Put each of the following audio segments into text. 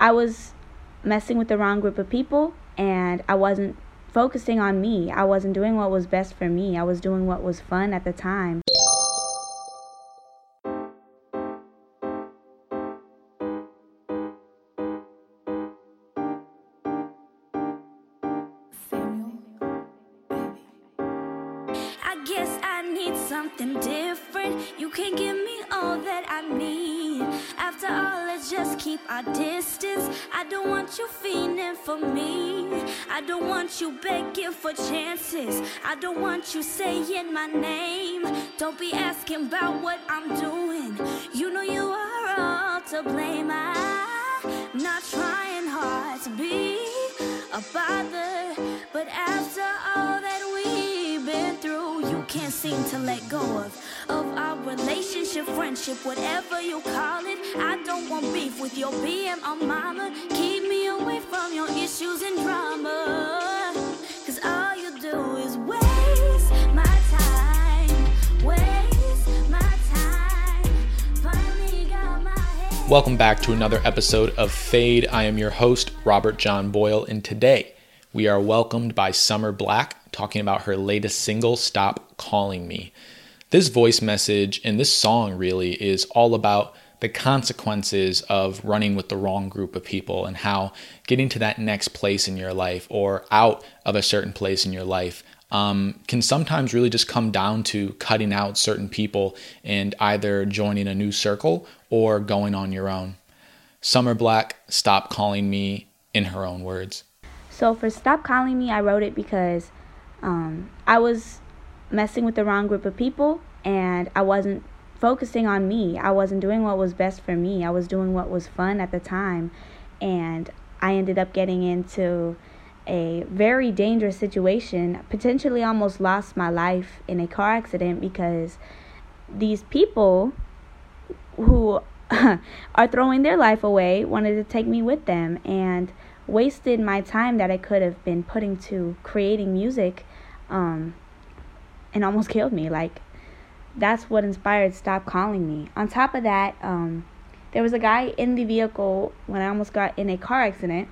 I was messing with the wrong group of people and I wasn't focusing on me. I wasn't doing what was best for me. I was doing what was fun at the time. I guess I need something different. You can't give me all that I need. After all, let's just keep our distance. I don't want you fiending for me. I don't want you begging for chances. I don't want you saying my name. Don't be asking about what I'm doing. You know you are all to blame. I'm not trying hard to be a bother, but after all can't seem to let go of of our relationship, friendship, whatever you call it. I don't want beef with your BM or mama. Keep me away from your issues and drama. Cause all you do is waste my time. Waste my time. My. Welcome back to another episode of Fade. I am your host, Robert John Boyle, and today we are welcomed by Summer Black talking about her latest single, Stop Calling Me. This voice message and this song really is all about the consequences of running with the wrong group of people and how getting to that next place in your life or out of a certain place in your life um, can sometimes really just come down to cutting out certain people and either joining a new circle or going on your own. Summer Black, stop calling me in her own words. So for Stop Calling Me, I wrote it because um, I was messing with the wrong group of people and I wasn't focusing on me. I wasn't doing what was best for me. I was doing what was fun at the time. And I ended up getting into a very dangerous situation, potentially almost lost my life in a car accident because these people who are throwing their life away wanted to take me with them and wasted my time that I could have been putting to creating music um, and almost killed me. Like, that's what inspired Stop Calling Me. On top of that, um, there was a guy in the vehicle when I almost got in a car accident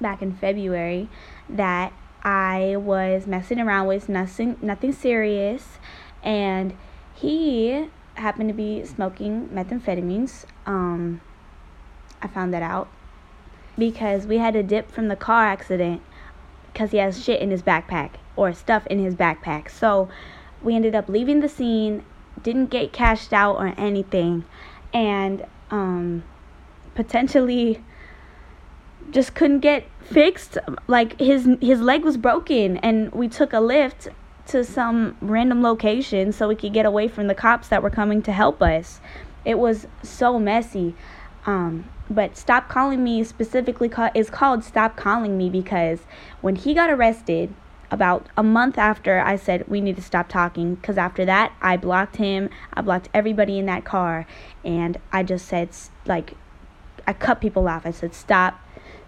back in February that I was messing around with, nothing, nothing serious, and he happened to be smoking methamphetamines. Um, I found that out because we had to dip from the car accident because he has shit in his backpack or stuff in his backpack. So we ended up leaving the scene, didn't get cashed out or anything, and um, potentially just couldn't get fixed. Like his his leg was broken, and we took a Lyft to some random location so we could get away from the cops that were coming to help us. It was so messy. Um, but stop calling me specifically ca- is called stop calling me because when he got arrested about a month after I said we need to stop talking because after that I blocked him I blocked everybody in that car and I just said like I cut people off. I said stop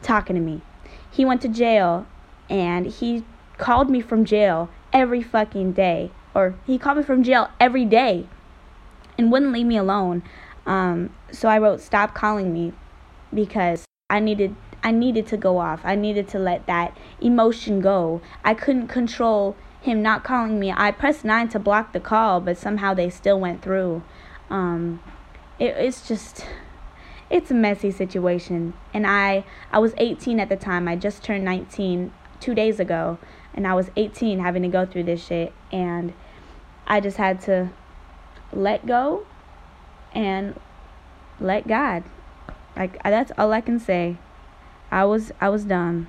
talking to me. He went to jail and he called me from jail every fucking day or he called me from jail every day and wouldn't leave me alone. Um, so I wrote stop calling me because I needed I needed to go off. I needed to let that emotion go. I couldn't control him not calling me. I pressed 9 to block the call, but somehow they still went through. Um, it, it's just it's a messy situation. And I I was 18 at the time. I just turned 19 2 days ago, and I was 18 having to go through this shit and I just had to let go and let God. Like that's all I can say. I was I was done.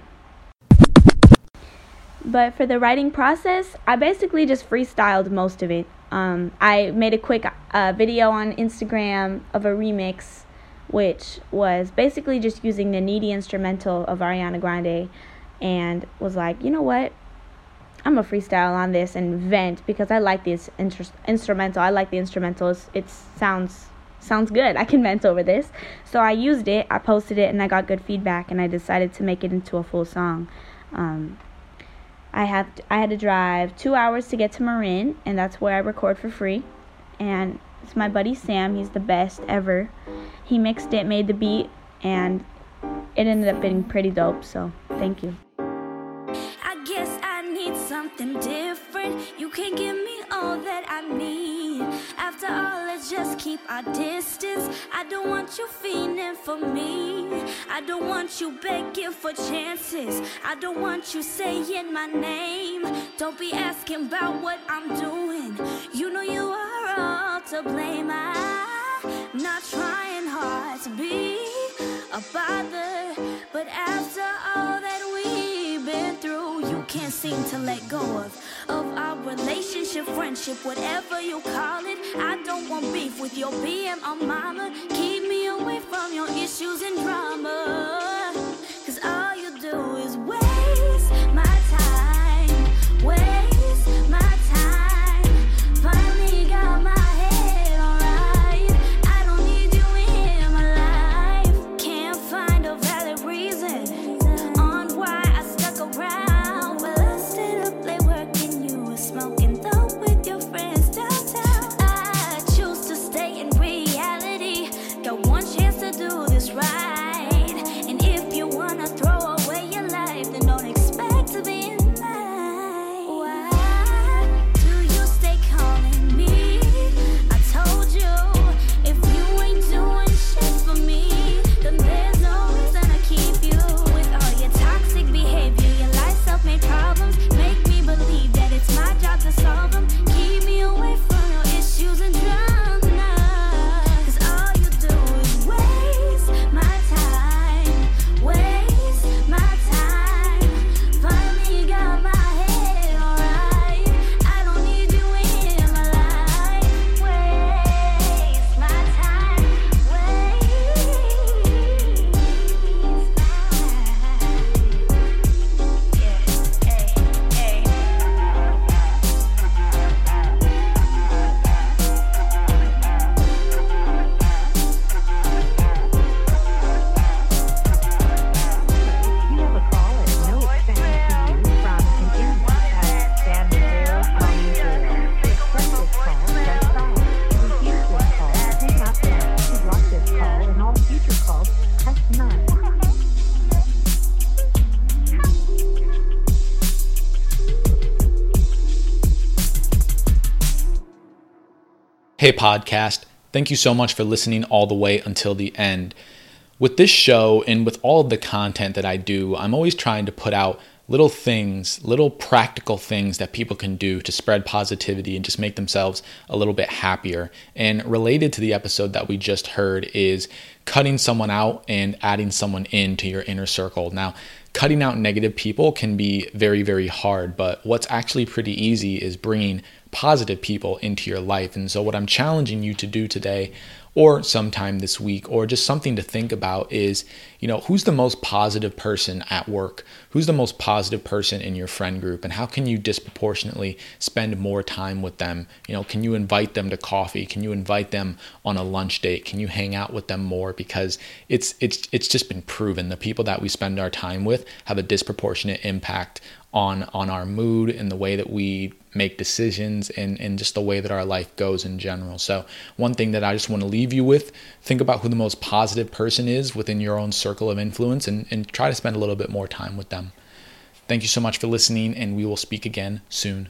But for the writing process, I basically just freestyled most of it. Um, I made a quick uh, video on Instagram of a remix, which was basically just using the needy instrumental of Ariana Grande, and was like, you know what? I'm a freestyle on this and vent because I like this inter- instrumental. I like the instrumentals. It sounds sounds good. I can vent over this. So I used it, I posted it, and I got good feedback, and I decided to make it into a full song. Um, I have to, I had to drive two hours to get to Marin, and that's where I record for free. And it's my buddy Sam. He's the best ever. He mixed it, made the beat, and it ended up being pretty dope. So thank you. I guess I need something different. You can give me all that I need. After all, let's just keep our distance. I don't want you fiending for me. I don't want you begging for chances. I don't want you saying my name. Don't be asking about what I'm doing. You know you are all to blame. I'm not trying hard to be a bother, but after all that we've been through, you can't seem to let go of of our relationship, friendship, whatever you call it. I don't want beef with your BM or mama. Keep me away from your issues and drama. Cause all you do is Hey, podcast. Thank you so much for listening all the way until the end. With this show and with all of the content that I do, I'm always trying to put out little things, little practical things that people can do to spread positivity and just make themselves a little bit happier. And related to the episode that we just heard is cutting someone out and adding someone into your inner circle. Now, cutting out negative people can be very, very hard, but what's actually pretty easy is bringing positive people into your life. And so, what I'm challenging you to do today, or sometime this week, or just something to think about is, you know, who's the most positive person at work? Who's the most positive person in your friend group? And how can you disproportionately spend more time with them? You know, can you invite them to coffee? Can you invite them on a lunch date? Can you hang out with them more? Because it's it's it's just been proven the people that we spend our time with have a disproportionate impact on on our mood and the way that we make decisions and, and just the way that our life goes in general. So one thing that I just want to leave you with, think about who the most positive person is within your own circle of influence and, and try to spend a little bit more time with them. Thank you so much for listening and we will speak again soon.